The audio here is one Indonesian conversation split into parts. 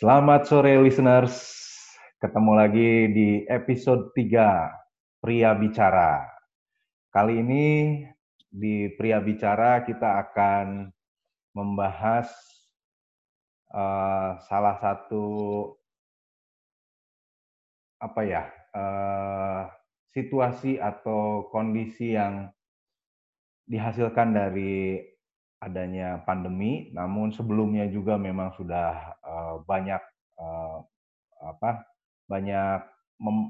Selamat sore listeners. Ketemu lagi di episode 3 Pria Bicara. Kali ini di Pria Bicara kita akan membahas uh, salah satu apa ya uh, situasi atau kondisi yang dihasilkan dari adanya pandemi, namun sebelumnya juga memang sudah uh, banyak uh, apa banyak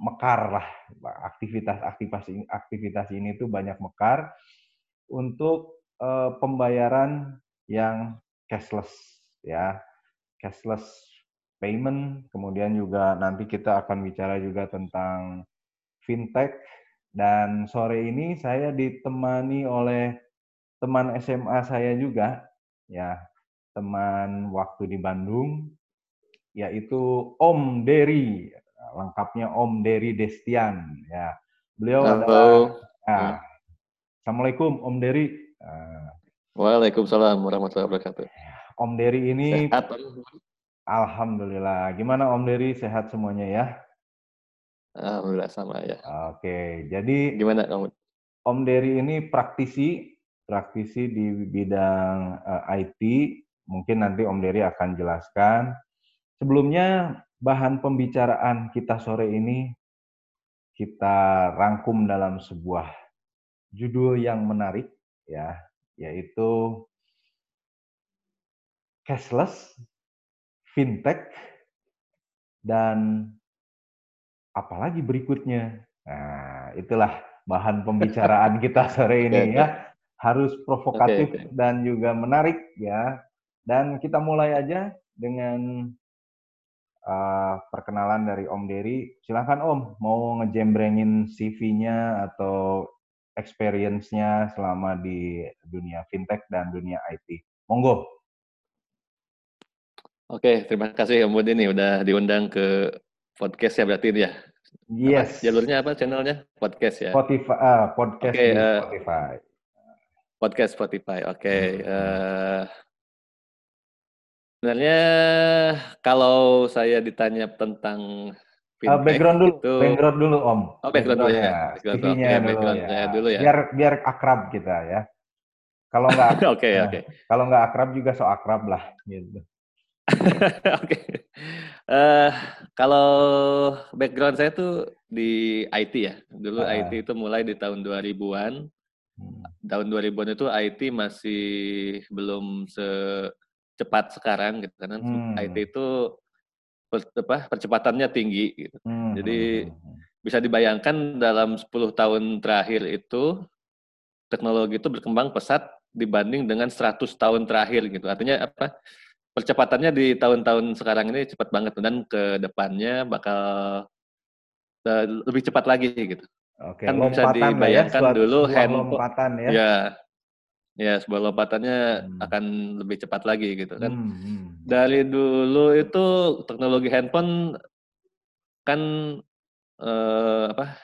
mekar lah. Aktivitas-aktivitas ini, aktivitas ini tuh banyak mekar untuk uh, pembayaran yang cashless ya. Cashless payment kemudian juga nanti kita akan bicara juga tentang fintech. Dan sore ini saya ditemani oleh teman SMA saya juga, ya teman waktu di Bandung, yaitu Om Dery, lengkapnya Om Dery Destian. Ya, beliau Halo. adalah. Ya. Assalamualaikum Om Dery. Waalaikumsalam warahmatullahi wabarakatuh. Om Dery ini. Sehat. Alhamdulillah. Gimana Om Dery? Sehat semuanya ya? Alhamdulillah sama ya. Oke, jadi gimana kamu? Om Dery ini praktisi praktisi di bidang uh, eh, IT. Mungkin nanti Om Dery akan jelaskan. Sebelumnya bahan pembicaraan kita sore ini kita rangkum dalam sebuah judul yang menarik ya, yaitu cashless, fintech, dan apalagi berikutnya. Nah, itulah bahan pembicaraan kita sore ini ya harus provokatif okay, okay. dan juga menarik ya. Dan kita mulai aja dengan uh, perkenalan dari Om Dery. Silahkan Om, mau ngejembrengin CV-nya atau experience-nya selama di dunia fintech dan dunia IT. Monggo. Oke, terima kasih Om Bud ini udah diundang ke podcast ya berarti ini ya. Yes. Apa, jalurnya apa channelnya? Podcast ya. Spotify, uh, podcast okay, di uh, Spotify. Podcast Spotify, oke. Okay. Uh, eh, sebenarnya kalau saya ditanya tentang fintech, uh, background dulu, itu... background dulu Om. Oh background, dulu ya. Background, dulu, background ya. dulu ya. Biar biar akrab kita ya. Kalau nggak, oke okay, nah, oke. Okay. Kalau nggak akrab juga so akrab lah, gitu. oke. okay. Uh, kalau background saya tuh di IT ya. Dulu uh. IT itu mulai di tahun 2000-an tahun 2000-an itu IT masih belum secepat sekarang gitu karena hmm. IT itu per, apa, percepatannya tinggi gitu. Hmm. Jadi hmm, hmm, hmm. bisa dibayangkan dalam 10 tahun terakhir itu teknologi itu berkembang pesat dibanding dengan 100 tahun terakhir gitu. Artinya apa? Percepatannya di tahun-tahun sekarang ini cepat banget dan ke depannya bakal uh, lebih cepat lagi gitu. Oke, kan bisa ya, dibayangkan ya, dulu handphone lompatan ya. Ya. Ya, sebuah lompatannya hmm. akan lebih cepat lagi gitu kan. Hmm, hmm. Dari dulu itu teknologi handphone kan eh, apa?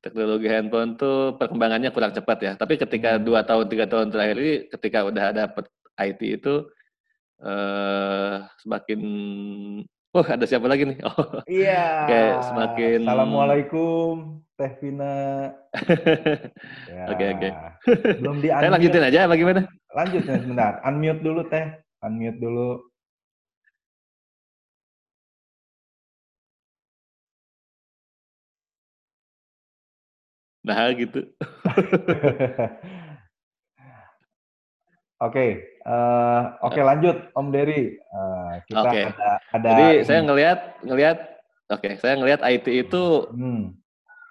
Teknologi handphone tuh perkembangannya kurang cepat ya. Tapi ketika hmm. dua tahun tiga tahun terakhir ini, ketika udah ada IT itu eh, semakin Oh, ada siapa lagi nih? Oh. Iya. Kayak semakin Assalamualaikum, Teh Vina. ya. Oke, oke. Belum di Saya lanjutin aja bagaimana? Lanjut ya sebentar. Unmute dulu, Teh. Unmute dulu. Nah, gitu. Oke, okay. uh, oke okay, lanjut Om Dery. Uh, kita okay. ada, ada. Jadi ini. saya ngelihat ngelihat, oke, okay, saya ngelihat IT itu hmm.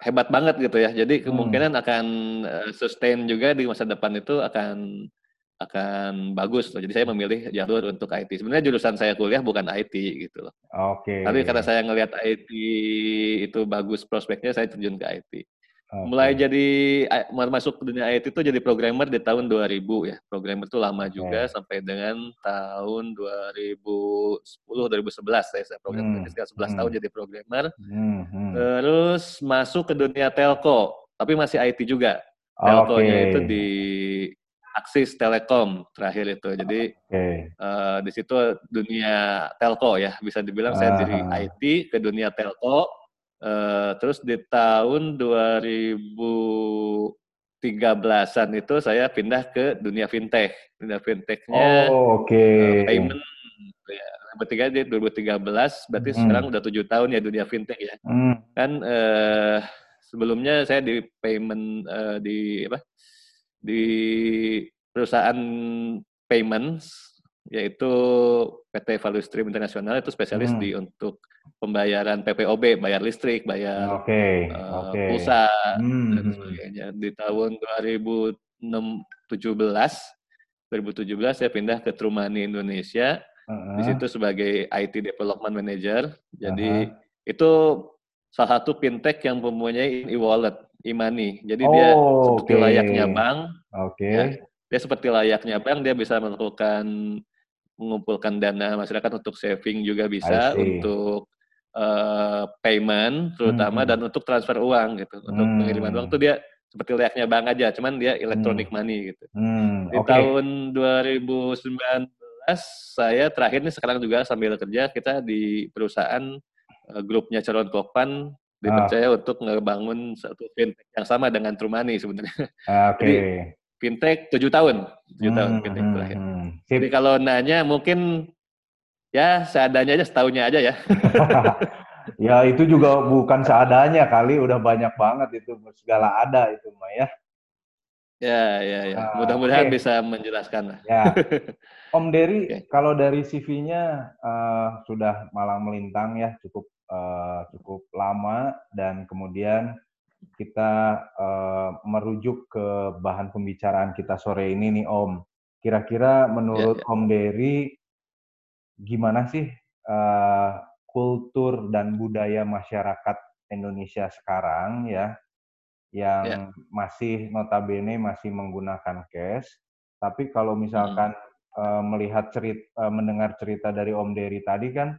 Hebat banget gitu ya. Jadi hmm. kemungkinan hmm. akan uh, sustain juga di masa depan itu akan akan bagus loh. Jadi saya memilih jalur untuk IT. Sebenarnya jurusan saya kuliah bukan IT gitu loh. Oke. Okay. Tapi karena saya ngelihat IT itu bagus prospeknya, saya terjun ke IT. Okay. Mulai jadi masuk ke dunia IT itu jadi programmer di tahun 2000 ya. Programmer itu lama okay. juga sampai dengan tahun 2010 2011 saya saya programmer. Hmm. 11 hmm. tahun jadi programmer. Hmm. Hmm. Terus masuk ke dunia telco, tapi masih IT juga. Telco-nya okay. itu di Aksis Telekom terakhir itu. Jadi okay. uh, di situ dunia telco ya, bisa dibilang uh saya dari IT ke dunia telco. Uh, terus di tahun 2013-an itu saya pindah ke dunia fintech. Dunia fintechnya oh, okay. uh, payment ya. Bertiga di 2013, berarti hmm. sekarang udah tujuh tahun ya dunia fintech ya. Hmm. Kan uh, sebelumnya saya di payment uh, di apa? di perusahaan payments yaitu PT Value Stream Internasional itu spesialis hmm. di untuk pembayaran PPOB, bayar listrik, bayar okay. Uh, okay. pulsa hmm. dan sebagainya. Di tahun 2017 2017 saya pindah ke Trumani Indonesia. Uh-huh. Di situ sebagai IT Development Manager. Jadi uh-huh. itu salah satu fintech yang mempunyai e-wallet e-money. Jadi oh, dia seperti okay. layaknya bank. Oke. Okay. Ya, dia seperti layaknya bank, dia bisa melakukan mengumpulkan dana masyarakat untuk saving juga bisa, untuk uh, payment terutama hmm. dan untuk transfer uang gitu. Untuk hmm. pengiriman uang tuh dia seperti layaknya bank aja, cuman dia electronic hmm. money gitu. Hmm. Di okay. tahun 2019 saya terakhir nih sekarang juga sambil kerja kita di perusahaan uh, grupnya Calon Pokpan dipercaya ah. untuk ngebangun satu fintech yang sama dengan Trumani sebenarnya. Ah, oke. Okay. Jadi fintech tujuh tahun, tujuh hmm, tahun fintech hmm, terakhir. Hmm. Jadi kalau nanya mungkin ya seadanya aja setahunnya aja ya. ya itu juga bukan seadanya kali, udah banyak banget itu segala ada itu mah ya. Ya, ya, ya. Uh, Mudah-mudahan okay. bisa menjelaskan lah. Ya. Om Dery, okay. kalau dari CV-nya uh, eh, sudah malang melintang ya, cukup uh, cukup lama dan kemudian kita uh, merujuk ke bahan pembicaraan kita sore ini nih Om. Kira-kira menurut yeah, yeah. Om Dery gimana sih uh, kultur dan budaya masyarakat Indonesia sekarang ya yang yeah. masih notabene masih menggunakan cash. Tapi kalau misalkan hmm. uh, melihat cerita uh, mendengar cerita dari Om Dery tadi kan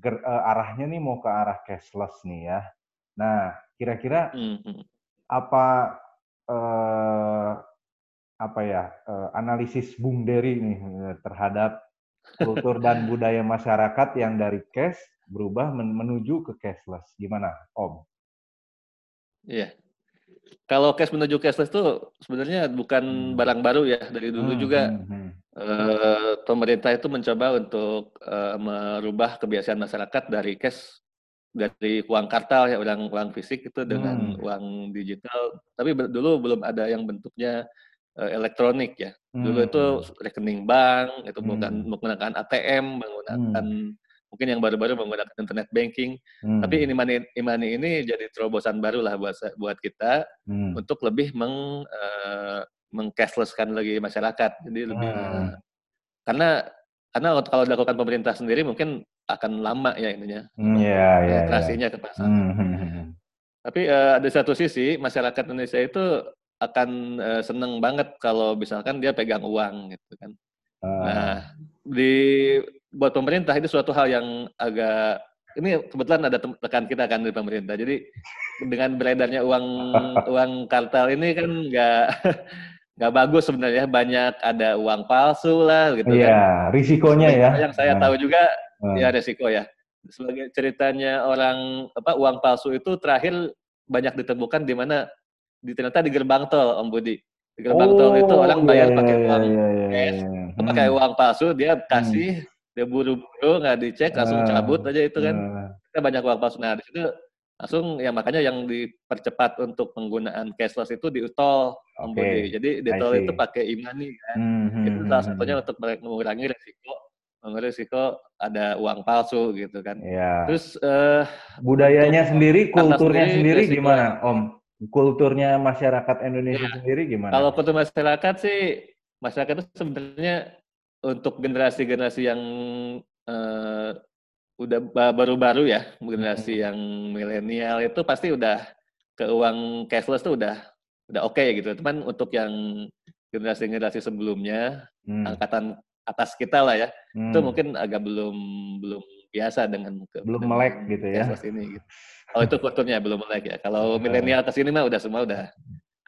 ger, uh, arahnya nih mau ke arah cashless nih ya. Nah, kira-kira mm-hmm. apa uh, apa ya uh, analisis Bung Dery nih terhadap kultur dan budaya masyarakat yang dari cash berubah men menuju ke cashless. Gimana, Om? Iya. Kalau cash menuju cashless itu sebenarnya bukan hmm. barang baru ya dari dulu hmm, juga hmm, hmm. Uh, pemerintah itu mencoba untuk uh, merubah kebiasaan masyarakat dari cash dari uang kartal ya uang uang fisik itu dengan hmm. uang digital tapi dulu belum ada yang bentuknya uh, elektronik ya dulu hmm. itu rekening bank itu hmm. menggunakan ATM menggunakan hmm mungkin yang baru-baru menggunakan internet banking. Hmm. Tapi ini money, money ini jadi terobosan baru lah buat buat kita hmm. untuk lebih meng uh, mengcashlesskan lagi masyarakat. Jadi lebih hmm. karena karena kalau dilakukan pemerintah sendiri mungkin akan lama ya ininya. Yeah, yeah, yeah. ke pasar. Hmm, hmm. Tapi uh, ada satu sisi masyarakat Indonesia itu akan uh, seneng banget kalau misalkan dia pegang uang gitu kan. Uh. Nah, di buat pemerintah itu suatu hal yang agak ini kebetulan ada rekan kita kan di pemerintah. Jadi dengan beredarnya uang uang kartal ini kan nggak nggak bagus sebenarnya banyak ada uang palsu lah gitu yeah, kan. Iya, risikonya ya. Yang saya nah. tahu juga uh. ya risiko ya. Sebagai ceritanya orang apa uang palsu itu terakhir banyak ditemukan di mana di ternyata di gerbang tol Om Budi. Di gerbang oh, tol itu oh, orang bayar yeah, pakai yeah, uang yeah, yeah, cash, yeah. pakai hmm. uang palsu dia kasih hmm dia buru-buru nggak dicek langsung ah, cabut aja itu kan uh, kita banyak uang palsu nah di situ langsung ya makanya yang dipercepat untuk penggunaan cashless itu di tol okay. jadi di tol itu pakai imani kan mm -hmm. itu salah hmm, satunya hmm. untuk mengurangi resiko mengurangi resiko ada uang palsu gitu kan yeah. terus uh, budayanya sendiri kulturnya sendiri, sendiri gimana om kulturnya masyarakat Indonesia ya, sendiri gimana kalau kultur masyarakat sih masyarakat itu sebenarnya untuk generasi-generasi yang uh, udah baru-baru ya, generasi hmm. yang milenial itu pasti udah ke uang cashless tuh udah udah oke okay gitu. Cuman untuk yang generasi-generasi sebelumnya, hmm. angkatan atas kita lah ya, hmm. itu mungkin agak belum belum biasa dengan belum dengan melek gitu ya. Ini gitu. Kalau itu kulturnya belum melek ya. Kalau milenial ke sini mah udah semua udah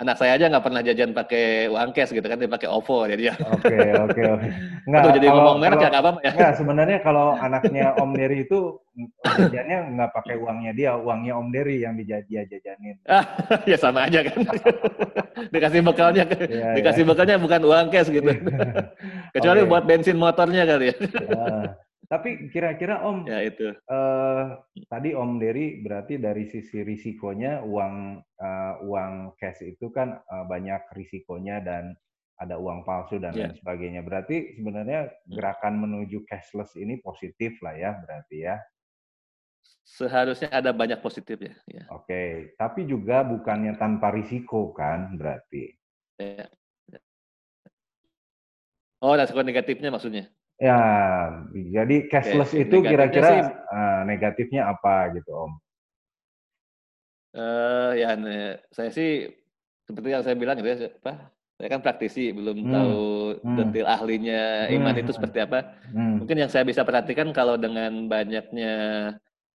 anak saya aja nggak pernah jajan pakai uang cash gitu kan dia pakai OVO jadi. Ya oke oke oke. Nggak jadi kalau, ngomong merek ya nggak apa-apa ya. nggak sebenarnya kalau anaknya Om Dery itu jajannya nggak pakai uangnya dia uangnya Om Dery yang dia jajanin. Ya sama aja kan. Dikasih bekalnya ya, dikasih ya. bekalnya bukan uang cash gitu. Kecuali okay. buat bensin motornya kali ya, ya. Tapi kira-kira Om, ya itu. Uh, tadi Om Dery berarti dari sisi risikonya uang uh, uang cash itu kan uh, banyak risikonya dan ada uang palsu dan ya. lain sebagainya. Berarti sebenarnya hmm. gerakan menuju cashless ini positif lah ya, berarti ya. Seharusnya ada banyak positifnya. Ya. Oke, okay. tapi juga bukannya tanpa risiko kan, berarti. Ya. Oh, risiko negatifnya maksudnya? Ya, jadi cashless Oke, itu kira-kira uh, negatifnya apa gitu, Om? Uh, ya, saya sih seperti yang saya bilang gitu ya, apa? Saya kan praktisi, belum hmm. tahu hmm. detail ahlinya iman hmm. itu seperti apa. Hmm. Mungkin yang saya bisa perhatikan kalau dengan banyaknya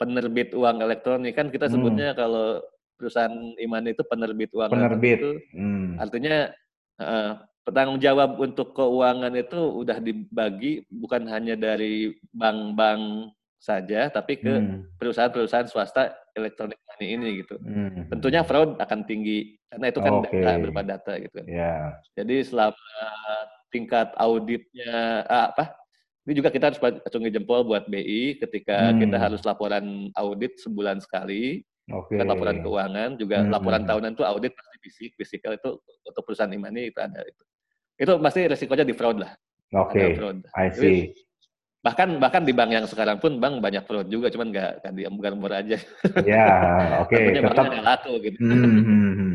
penerbit uang elektronik kan kita hmm. sebutnya hmm. kalau perusahaan iman itu penerbit uang penerbit. itu, hmm. artinya uh, Pertanggung jawab untuk keuangan itu udah dibagi bukan hanya dari bank-bank saja, tapi ke hmm. perusahaan-perusahaan swasta elektronik money ini gitu. Hmm. Tentunya fraud akan tinggi karena itu kan okay. data berupa data gitu. Yeah. Jadi selama tingkat auditnya ah, apa? Ini juga kita harus acungi jempol buat BI ketika hmm. kita harus laporan audit sebulan sekali. Okay. laporan keuangan juga hmm. laporan tahunan itu audit pasti fisik, fisikal itu untuk perusahaan imani itu ada itu itu pasti resikonya di fraud lah. Oke, okay. I see. bahkan bahkan di bank yang sekarang pun bank banyak fraud juga, cuman nggak kan di gambar aja. Ya, oke. Okay. Tetap laku gitu. Hmm, hmm.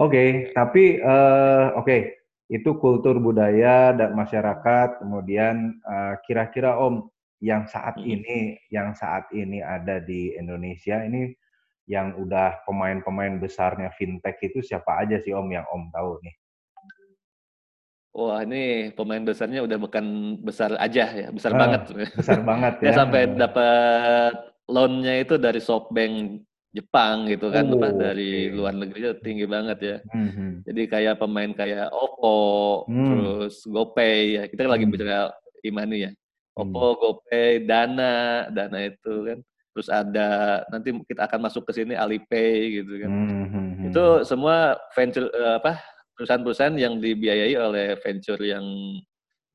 Oke, okay. tapi uh, oke okay. itu kultur budaya dan masyarakat. Kemudian uh, kira-kira Om yang saat hmm. ini yang saat ini ada di Indonesia ini yang udah pemain-pemain besarnya fintech itu siapa aja sih Om yang Om tahu nih? Wah ini pemain besarnya udah bukan besar aja ya, besar ah, banget. Besar banget ya. Dia sampai dapat loannya itu dari SoftBank Jepang gitu kan, oh, dari okay. luar negeri itu tinggi banget ya. Mm-hmm. Jadi kayak pemain kayak Oppo, mm. terus GoPay ya. Kita kan lagi hmm. bicara Imani ya. Oppo, mm. GoPay, Dana, Dana itu kan. Terus ada nanti kita akan masuk ke sini Alipay gitu kan. Mm-hmm. Itu semua venture uh, apa perusahaan-perusahaan yang dibiayai oleh venture yang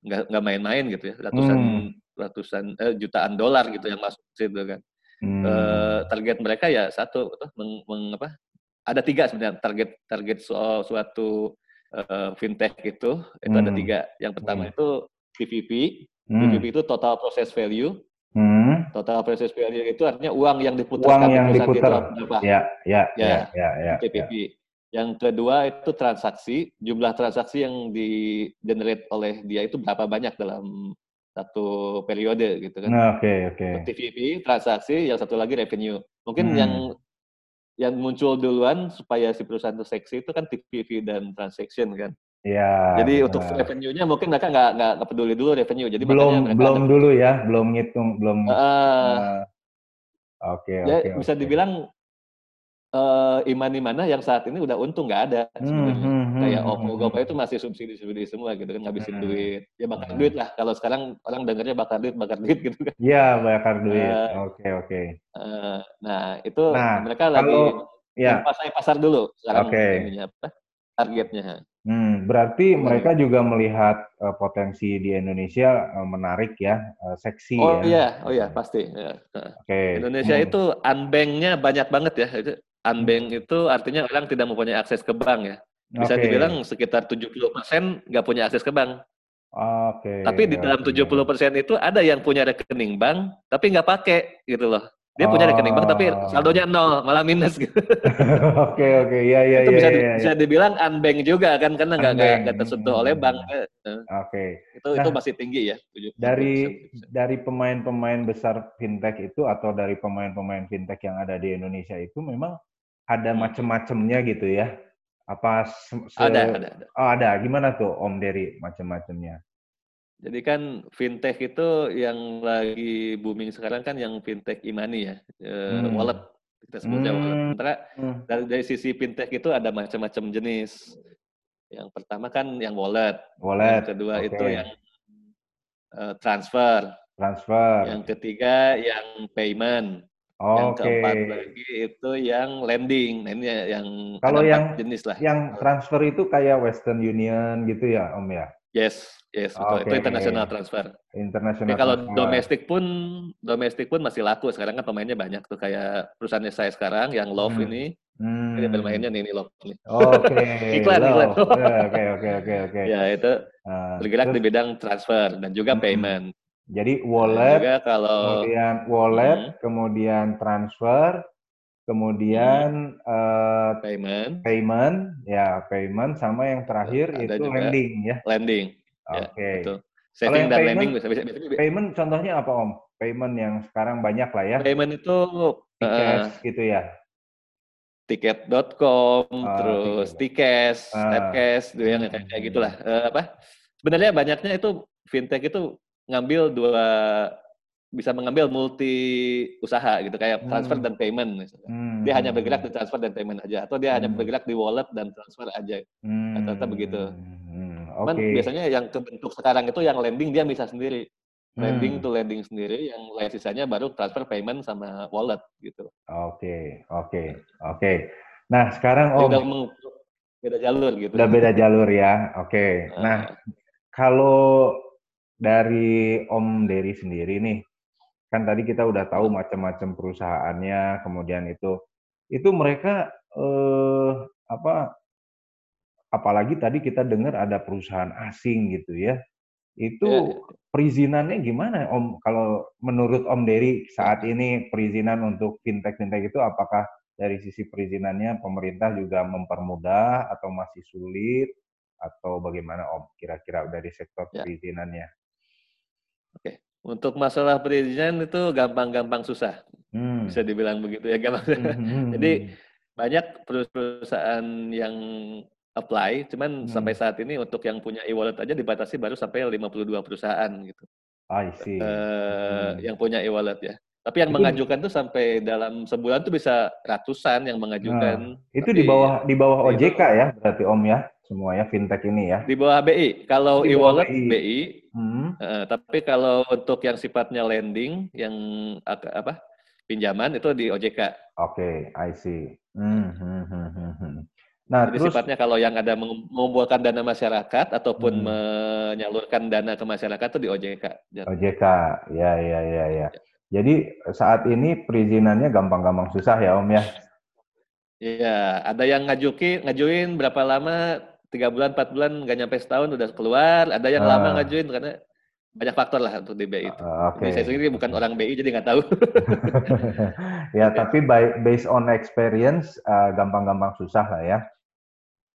nggak nggak main-main gitu ya ratusan hmm. ratusan eh, jutaan dolar gitu yang masuk ke situ kan hmm. uh, target mereka ya satu meng, meng, apa ada tiga sebenarnya target target soal suatu uh, fintech itu itu hmm. ada tiga yang pertama hmm. itu TVP hmm. TVP itu total process value Hmm. Total process value itu artinya uang yang diputar uang yang diputar. Ya, ya, ya, ya, ya, ya, TPP. Ya. Yang kedua itu transaksi, jumlah transaksi yang di generate oleh dia itu berapa banyak dalam satu periode gitu kan. Nah, oke, okay, oke. Okay. TVP, transaksi, yang satu lagi revenue. Mungkin hmm. yang yang muncul duluan supaya si perusahaan itu seksi itu kan TVP dan transaction kan. Iya. Jadi benar. untuk revenue-nya mungkin mereka nggak nggak peduli dulu revenue. Jadi belum belum dulu ya, belum ngitung, belum. Oke uh, oke. Okay, ya, okay, bisa okay. dibilang uh, imani mana yang saat ini udah untung nggak ada hmm, sebenarnya. Hmm, hmm, Kayak hmm, Oppo, hmm, GoPay itu masih subsidi-subsidi semua gitu kan ngabisin hmm. duit. Ya bakar hmm. duit lah. Kalau sekarang orang dengarnya bakar duit, bakar duit gitu kan. Iya, bakar duit. Oke, uh, oke. Okay, okay. uh, nah, itu nah, mereka kalau, lagi ya. pasar pasar dulu sekarang okay. ininya apa? Targetnya. Hmm, berarti hmm. mereka juga melihat uh, potensi di Indonesia uh, menarik ya, uh, seksi oh, ya. Oh iya, oh iya pasti. Ya. Oke. Okay. Indonesia hmm. itu unbanknya banyak banget ya. Unbank itu artinya orang tidak mempunyai akses ke bank ya. Bisa okay. dibilang sekitar 70% nggak punya akses ke bank. Oke. Okay. Tapi di dalam 70% itu ada yang punya rekening bank tapi nggak pakai gitu loh. Dia oh. punya rekening bank tapi oh. saldonya nol, malah minus gitu. Oke oke, iya iya Itu bisa, ya, bisa dibilang unbank juga kan karena nggak nggak tersentuh oleh bank. Oke. Okay. Itu nah, itu masih tinggi ya. 70%. Dari dari pemain-pemain besar fintech itu atau dari pemain-pemain fintech yang ada di Indonesia itu memang ada macam-macamnya gitu ya? Apa se ada, ada, ada. Oh, ada. Gimana tuh Om Dery macam-macamnya? Jadi kan fintech itu yang lagi booming sekarang kan yang fintech imani ya, e, hmm. wallet kita sebutnya hmm. wallet. Sementara hmm. dari, dari sisi fintech itu ada macam-macam jenis. Yang pertama kan yang wallet. Wallet. Yang kedua okay. itu yang uh, transfer. Transfer. Yang ketiga yang payment. Oh, yang keempat lagi itu yang lending. Nah, ini yang kalau yang jenis lah. Yang transfer itu kayak Western Union gitu ya, Om ya? Yes, yes, okay. itu internasional transfer. Internasional. kalau domestik pun domestik pun masih laku. Sekarang kan pemainnya banyak tuh kayak perusahaannya saya sekarang yang Love hmm. ini. Hmm. Ini bermainnya nih ini Love ini. Oke. Okay. iklan, iklan. Oke, oke, oke, oke. Ya, itu uh, bergerak terus, di bidang transfer dan juga hmm. payment. Jadi wallet, juga kalau kemudian wallet, hmm. kemudian transfer, kemudian hmm. uh, payment, payment, ya payment, sama yang terakhir Ada itu lending ya. Lending. Ya, Oke. Okay. Ya, Saving dan payment, lending bisa, bisa, bisa, bisa. Payment contohnya apa Om? Payment yang sekarang banyak lah ya. Payment itu tiket uh, gitu ya. Tiket.com, uh, terus tiket, uh, Tapcash, uh, yang kayak, kayak gitulah. Uh, apa? Sebenarnya banyaknya itu fintech itu ngambil dua bisa mengambil multi usaha gitu kayak hmm. transfer dan payment misalnya. Hmm. Dia hanya bergerak di transfer dan payment aja atau dia hmm. hanya bergerak di wallet dan transfer aja. Hmm. Rata-rata begitu. Hmm. Okay. biasanya yang kebentuk sekarang itu yang lending dia bisa sendiri. Lending hmm. to lending sendiri, yang lain sisanya baru transfer payment sama wallet gitu. Oke, okay. oke, okay. oke. Okay. Nah sekarang Om. Udah beda jalur gitu. Udah beda jalur ya. Oke. Okay. Nah kalau dari Om Dery sendiri nih, kan tadi kita udah tahu macam-macam perusahaannya, kemudian itu itu mereka eh, apa apalagi tadi kita dengar ada perusahaan asing gitu ya. Itu ya. perizinannya gimana Om? Kalau menurut Om Dery saat ini perizinan untuk fintech-fintech itu apakah dari sisi perizinannya pemerintah juga mempermudah atau masih sulit atau bagaimana Om kira-kira dari sektor ya. perizinannya? Oke, untuk masalah perizinan itu gampang-gampang susah, hmm. bisa dibilang begitu ya gampang. Hmm. hmm, Jadi hmm. banyak perusahaan yang apply, cuman hmm. sampai saat ini untuk yang punya e-wallet aja dibatasi baru sampai 52 perusahaan gitu. I see. Uh, hmm. Yang punya e-wallet ya. Tapi yang itu, mengajukan tuh sampai dalam sebulan tuh bisa ratusan yang mengajukan. Nah, itu di bawah di bawah OJK ya berarti Om ya semuanya fintech ini ya. Di bawah BI. Kalau e-wallet BI, BI hmm. uh, tapi kalau untuk yang sifatnya lending, yang apa pinjaman itu di OJK. Oke, okay, I see. Hmm, hmm, hmm, hmm, hmm. Nah, Jadi terus, sifatnya kalau yang ada mengumpulkan dana masyarakat ataupun hmm. menyalurkan dana ke masyarakat itu di OJK. OJK, ya, ya, ya, ya. Jadi saat ini perizinannya gampang-gampang susah ya Om ya? Iya, ada yang ngajuki, ngajuin berapa lama tiga bulan, empat bulan, nggak nyampe setahun udah keluar. Ada yang uh. lama ah. ngajuin karena banyak faktor lah untuk di BI itu. Uh, okay. Saya sendiri bukan orang BI jadi nggak tahu. ya, tapi by, based on experience gampang ah, gampang-gampang susah lah ya.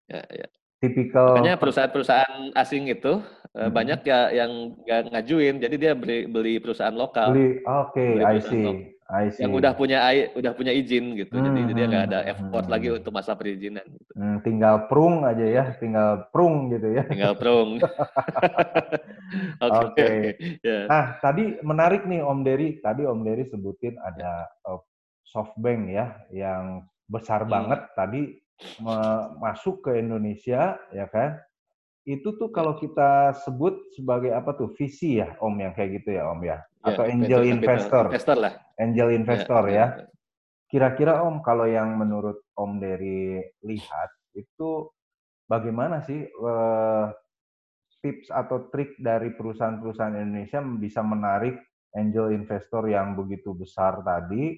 Ya, ya. Tipikal. Makanya perusahaan-perusahaan asing itu hmm. banyak ya yang nggak ngajuin, jadi dia beli, beli perusahaan lokal. Beli, oke, okay, I see. Lokal yang udah punya udah punya izin gitu. Hmm, Jadi dia nggak ada hmm, effort hmm, lagi untuk masa perizinan. Gitu. Hmm, tinggal prung aja ya, tinggal prung gitu ya. Tinggal prung. Oke. Okay. Okay. Yeah. Nah tadi menarik nih Om Dery. Tadi Om Dery sebutin ada uh, SoftBank ya yang besar hmm. banget tadi masuk ke Indonesia ya kan. Itu tuh kalau kita sebut sebagai apa tuh visi ya Om yang kayak gitu ya Om ya Ya, atau angel investor. Investor lah. Angel investor ya. ya. Kira-kira Om kalau yang menurut Om dari lihat itu bagaimana sih uh, tips atau trik dari perusahaan-perusahaan Indonesia bisa menarik angel investor yang begitu besar tadi?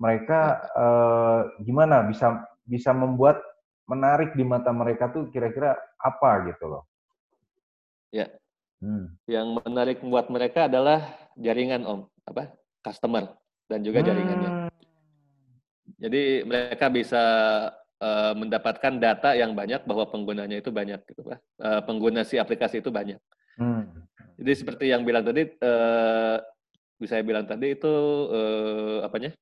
Mereka uh, gimana bisa bisa membuat menarik di mata mereka tuh kira-kira apa gitu loh? Ya, Hmm. Yang menarik buat mereka adalah jaringan Om, apa? customer dan juga jaringannya. Hmm. Jadi mereka bisa uh, mendapatkan data yang banyak bahwa penggunanya itu banyak gitu Pak. Uh, pengguna si aplikasi itu banyak. Hmm. Jadi seperti yang bilang tadi uh, bisa saya bilang tadi itu uh, apanya?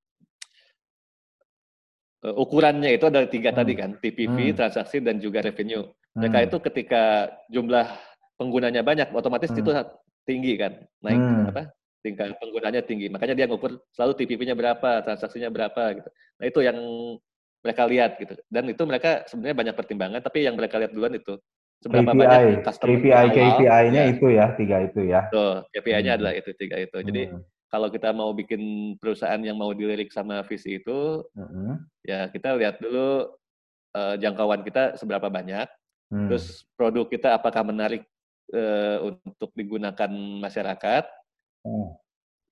Uh, ukurannya itu ada tiga hmm. tadi kan, TPV, hmm. transaksi dan juga revenue. Mereka hmm. itu ketika jumlah penggunanya banyak, otomatis hmm. itu tinggi kan, naik hmm. apa tingkat penggunanya tinggi. Makanya dia ngukur selalu TPP-nya berapa, transaksinya berapa gitu. Nah, itu yang mereka lihat gitu. Dan itu mereka sebenarnya banyak pertimbangan, tapi yang mereka lihat duluan itu seberapa KPI, banyak customer KPI, KPI-nya ya. itu ya, tiga itu ya. Tuh, KPI-nya hmm. adalah itu tiga itu. Jadi hmm. Kalau kita mau bikin perusahaan yang mau dilirik sama visi itu, hmm. ya kita lihat dulu uh, jangkauan kita seberapa banyak, hmm. terus produk kita apakah menarik uh, untuk digunakan masyarakat hmm.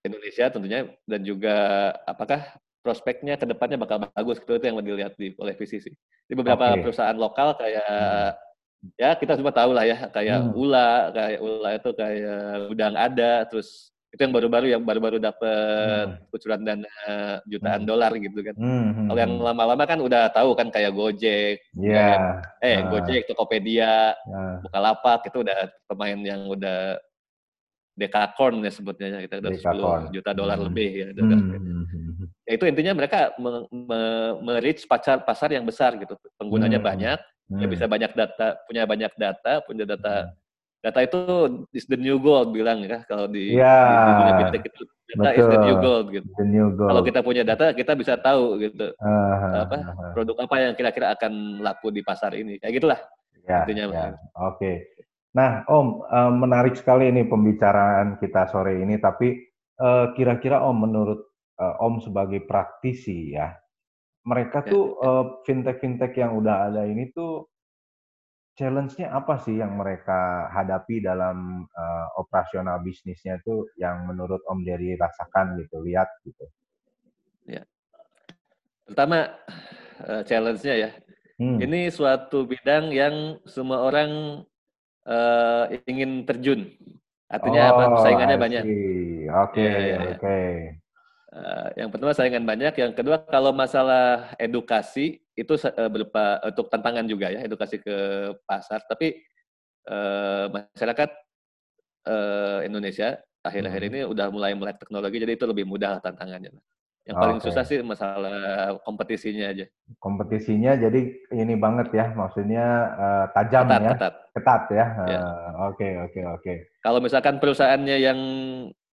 Indonesia tentunya dan juga apakah prospeknya ke depannya bakal bagus gitu itu yang mau dilihat di oleh VCC. Di beberapa okay. perusahaan lokal kayak hmm. ya kita semua tahu lah ya kayak hmm. Ula, kayak Ula itu kayak udang ada terus itu yang baru-baru yang baru-baru dapat hmm. kucuran dana jutaan hmm. dolar gitu kan. Hmm. hmm Kalau yang hmm. lama-lama kan udah tahu kan kayak Gojek, yeah. kan? eh uh. Gojek, Tokopedia, uh. Bukalapak itu udah pemain yang udah dekakorn ya sebutnya kita udah Dekakorn. 10 juta dolar hmm. lebih ya. Hmm. Ya itu intinya mereka me, me, pasar pasar yang besar gitu. Penggunanya hmm. banyak, hmm. ya bisa banyak data, punya banyak data, punya data hmm. Data itu is the new gold bilang ya kalau di, yeah. di fintech itu data Betul. is the new gold gitu. The new gold. Kalau kita punya data, kita bisa tahu gitu. Uh, apa uh, produk apa yang kira-kira akan laku di pasar ini. Kayak gitulah. Ya, intinya. Ya. Oke. Okay. Nah, Om, uh, menarik sekali ini pembicaraan kita sore ini. Tapi uh, kira-kira Om, menurut uh, Om sebagai praktisi ya, mereka ya, tuh ya. fintech-fintech yang udah ada ini tuh challenge-nya apa sih yang mereka hadapi dalam uh, operasional bisnisnya tuh yang menurut Om Jerry rasakan gitu, lihat gitu? Ya. Pertama uh, challenge-nya ya. Hmm. Ini suatu bidang yang semua orang uh, ingin terjun. Artinya oh, apa? Saingannya banyak. Oke, ya, ya, ya. oke. Uh, yang pertama saingan banyak, yang kedua kalau masalah edukasi itu uh, berupa untuk tantangan juga ya, edukasi ke pasar. Tapi uh, masyarakat uh, Indonesia akhir-akhir hmm. ini udah mulai melek teknologi, jadi itu lebih mudah tantangannya. Yang paling okay. susah sih masalah kompetisinya aja. Kompetisinya jadi ini banget ya, maksudnya uh, tajam ketat, ya. Ketat. Ketat ya. ya. Oke, oke, oke. Kalau misalkan perusahaannya yang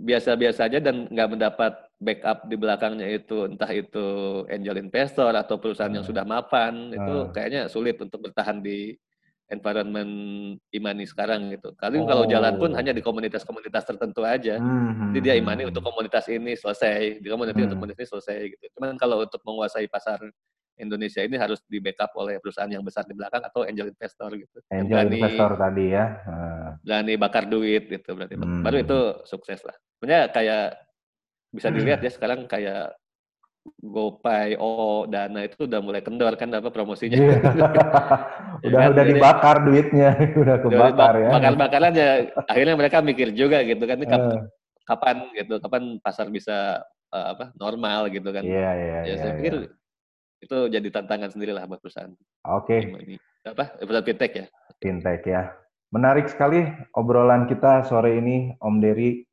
biasa-biasa aja dan nggak mendapat backup di belakangnya itu entah itu angel investor atau perusahaan hmm. yang sudah mapan, hmm. itu kayaknya sulit untuk bertahan di environment imani sekarang gitu. Kali oh. kalau jalan pun hanya di komunitas-komunitas tertentu aja. Hmm. Jadi dia imani untuk komunitas ini selesai, di komunitas hmm. untuk komunitas ini selesai gitu. Cuman kalau untuk menguasai pasar Indonesia ini harus di backup oleh perusahaan yang besar di belakang atau angel investor gitu. Angel berani, investor tadi ya. Berani bakar duit gitu berarti. Hmm. Baru itu sukses lah. Sebenarnya kayak bisa dilihat ya sekarang kayak GoPay, oh Dana itu udah mulai kendor kan apa promosinya. Yeah. udah ya udah dibakar duitnya, udah kebakar ya. Bakar-bakaran ya akhirnya mereka mikir juga gitu kan ini kapan, uh. kapan gitu, kapan pasar bisa uh, apa normal gitu kan. Iya yeah, iya yeah, Ya saya yeah, pikir yeah. Itu jadi tantangan sendiri lah buat perusahaan. Oke. Okay. Apa? Perusahaan fintech ya. Fintech ya. Menarik sekali obrolan kita sore ini Om Dery.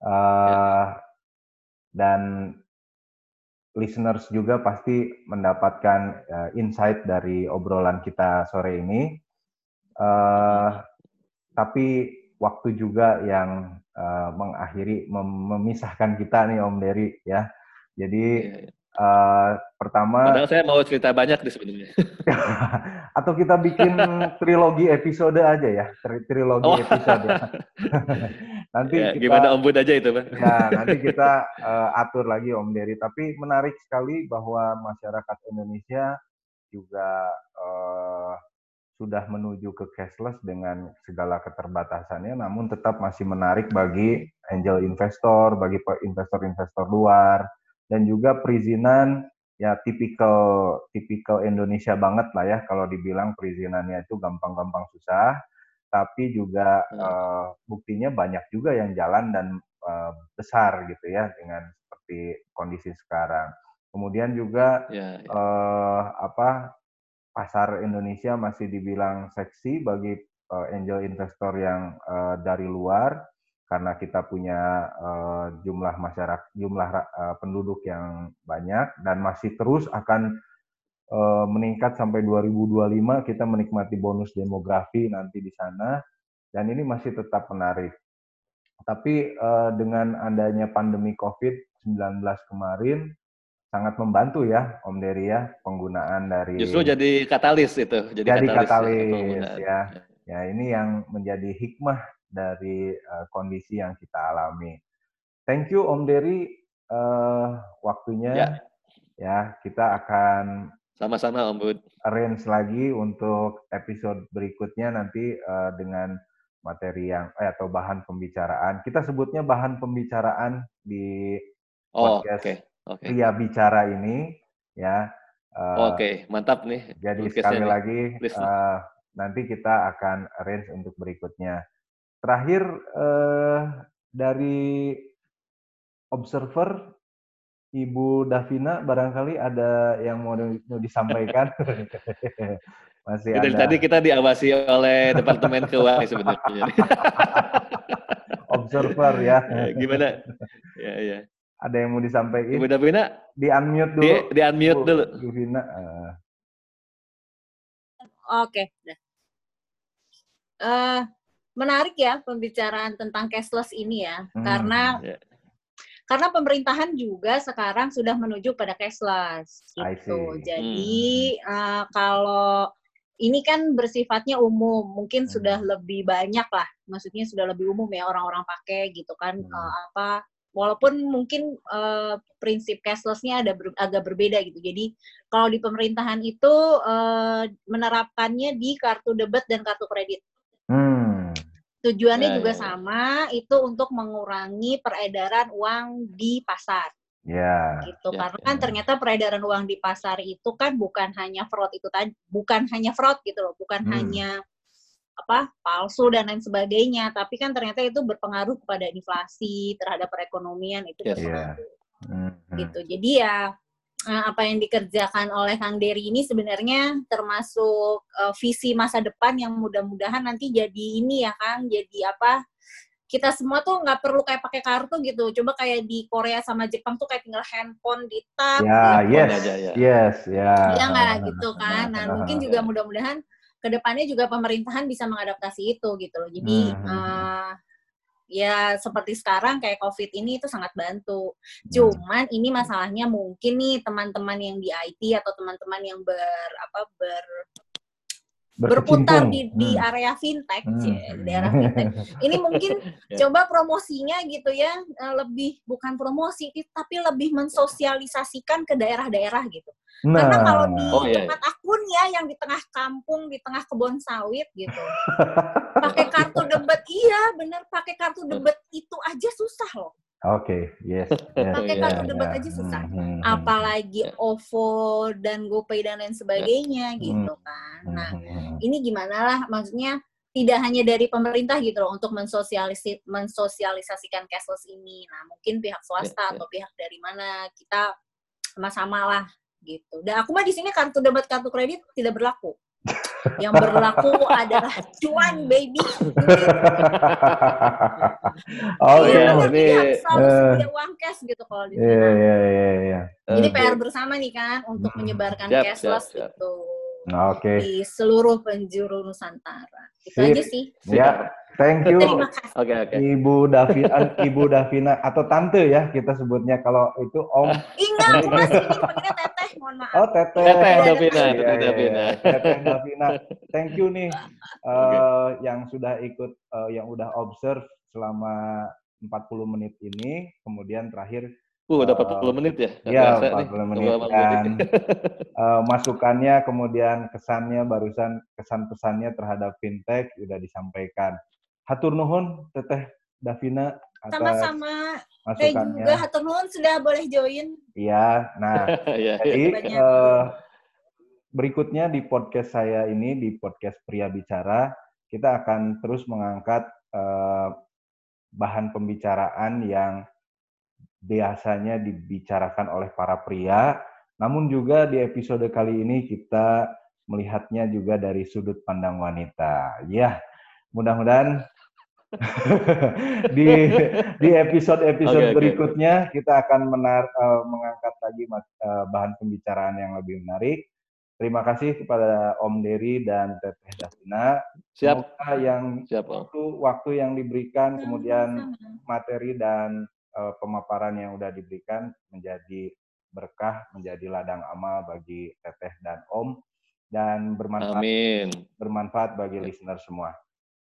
Uh, ya. Dan listeners juga pasti mendapatkan uh, insight dari obrolan kita sore ini. Uh, tapi waktu juga yang uh, mengakhiri mem memisahkan kita nih Om Dery ya. Jadi uh, pertama. Padahal saya mau cerita banyak di sebenarnya. atau kita bikin trilogi episode aja ya, trilogi oh. episode. nanti ya, kita, gimana Om Bud aja itu, Pak? Ya, nanti kita uh, atur lagi Om Dery. Tapi menarik sekali bahwa masyarakat Indonesia juga uh, sudah menuju ke cashless dengan segala keterbatasannya, namun tetap masih menarik bagi angel investor, bagi investor-investor luar, dan juga perizinan ya tipikal tipikal Indonesia banget lah ya kalau dibilang perizinannya itu gampang-gampang susah tapi juga hmm. uh, buktinya banyak juga yang jalan dan uh, besar gitu ya dengan seperti kondisi sekarang kemudian juga ya, ya. Uh, apa pasar Indonesia masih dibilang seksi bagi uh, angel investor yang uh, dari luar karena kita punya uh, jumlah masyarakat jumlah uh, penduduk yang banyak dan masih terus akan uh, meningkat sampai 2025 kita menikmati bonus demografi nanti di sana dan ini masih tetap menarik. Tapi uh, dengan adanya pandemi COVID-19 kemarin sangat membantu ya Om Dery ya penggunaan dari Justru jadi katalis itu, jadi, jadi katalis, katalis ya. Ya, ini yang menjadi hikmah dari uh, kondisi yang kita alami. Thank you Om Dery uh, waktunya. Ya. ya, kita akan sama-sama Om Bud. Arrange lagi untuk episode berikutnya nanti uh, dengan materi yang eh, atau bahan pembicaraan. Kita sebutnya bahan pembicaraan di oh, podcast okay. Okay. Pria Bicara ini ya. Uh, Oke, okay. mantap nih. Jadi sekali lagi uh, nanti kita akan arrange untuk berikutnya. Terakhir uh, dari observer Ibu Davina barangkali ada yang mau, mau disampaikan. Masih Dari ada. tadi kita diawasi oleh Departemen Keuangan sebenarnya. Observer ya. ya. Gimana? Ya, ya. Ada yang mau disampaikan? Ibu Davina? Di unmute dulu. Di, di unmute dulu. Davina. Uh. Oke. Okay. Uh, menarik ya pembicaraan tentang cashless ini ya, hmm, karena yeah karena pemerintahan juga sekarang sudah menuju pada cashless gitu. Jadi hmm. uh, kalau ini kan bersifatnya umum, mungkin hmm. sudah lebih banyak lah, maksudnya sudah lebih umum ya orang-orang pakai gitu kan hmm. uh, apa walaupun mungkin uh, prinsip cashlessnya ada ber, agak berbeda gitu. Jadi kalau di pemerintahan itu uh, menerapkannya di kartu debit dan kartu kredit. Hmm. Tujuannya ya, juga ya. sama, itu untuk mengurangi peredaran uang di pasar. Ya. Gitu. Ya, Karena kan ya. ternyata peredaran uang di pasar itu kan bukan hanya fraud itu tadi, bukan hanya fraud gitu loh, bukan hmm. hanya apa palsu dan lain sebagainya, tapi kan ternyata itu berpengaruh kepada inflasi terhadap perekonomian itu yes. berpengaruh. Yeah. Hmm. Gitu. Jadi ya apa yang dikerjakan oleh Kang Dery ini sebenarnya termasuk uh, visi masa depan yang mudah-mudahan nanti jadi ini ya Kang, jadi apa? Kita semua tuh nggak perlu kayak pakai kartu gitu. Coba kayak di Korea sama Jepang tuh kayak tinggal handphone di tap. Ya, yes, aja, ya. yes, ya. Iya nggak gitu kan. Nah, mungkin juga mudah-mudahan ke depannya juga pemerintahan bisa mengadaptasi itu gitu loh. Jadi hmm. uh, ya seperti sekarang kayak COVID ini itu sangat bantu. Hmm. Cuman ini masalahnya mungkin nih teman-teman yang di IT atau teman-teman yang ber apa ber berputar di, di hmm. area fintech, hmm. di daerah fintech. Ini mungkin yeah. coba promosinya gitu ya, eh, lebih bukan promosi, tapi lebih mensosialisasikan ke daerah-daerah gitu. Nah. Karena kalau di oh, iya. tempat akun ya, yang di tengah kampung, di tengah kebun sawit gitu, pakai kartu debit, iya bener pakai kartu debit itu aja susah loh. Oke, okay, yes. yes Pakai kartu yeah, debat yeah. aja susah. Mm -hmm. Apalagi OVO dan GoPay dan lain sebagainya mm -hmm. gitu kan. Nah, mm -hmm. ini gimana lah maksudnya tidak hanya dari pemerintah gitu loh untuk mensosialisi mensosialisasikan cashless ini. Nah, mungkin pihak swasta yeah, yeah. atau pihak dari mana kita sama-sama lah gitu. Dan aku mah di sini kartu debat kartu kredit tidak berlaku yang berlaku adalah cuan baby. oh iya, yeah, ini uh, uang cash gitu kalau di Iya iya iya iya. Jadi PR bersama nih kan untuk hmm. menyebarkan yep, cashless yep, yep. gitu. Nah, oke. Okay. Di seluruh penjuru Nusantara. Itu Sip. aja sih. Ya, thank you. Terima kasih. Okay, okay. Ibu Davina, Ibu Davina atau tante ya kita sebutnya kalau itu Om. Ingat, masih ini Teteh, mohon maaf. Oh, Teteh. Teteh Davina, Teteh iya, iya, Davina. Teteh Davina. Thank you nih uh, okay. yang sudah ikut uh, yang udah observe selama 40 menit ini, kemudian terakhir Uh, udah 40 uh, menit ya? Iya, 40 nih. menit. Dan uh, masukannya, kemudian kesannya, barusan kesan pesannya terhadap fintech sudah disampaikan. Hatur nuhun, Teteh Davina. Sama-sama. Saya juga Hatur nuhun sudah boleh join. Iya, nah ya, jadi uh, berikutnya di podcast saya ini, di podcast Pria Bicara, kita akan terus mengangkat uh, bahan pembicaraan yang biasanya dibicarakan oleh para pria, namun juga di episode kali ini kita melihatnya juga dari sudut pandang wanita. Ya, mudah-mudahan di di episode-episode okay, berikutnya okay. kita akan menar, uh, mengangkat lagi uh, bahan pembicaraan yang lebih menarik. Terima kasih kepada Om Dery dan Teteh Davina. Siap. Semoga yang Siap, waktu waktu yang diberikan, kemudian materi dan uh, pemaparan yang sudah diberikan menjadi berkah, menjadi ladang amal bagi Teteh dan Om dan bermanfaat Amin. bermanfaat bagi listener semua.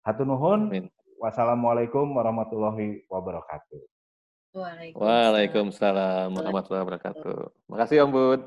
Hatunuhun. Amin. Wassalamualaikum warahmatullahi wabarakatuh. Waalaikumsalam warahmatullahi wabarakatuh. Makasih Om Bud.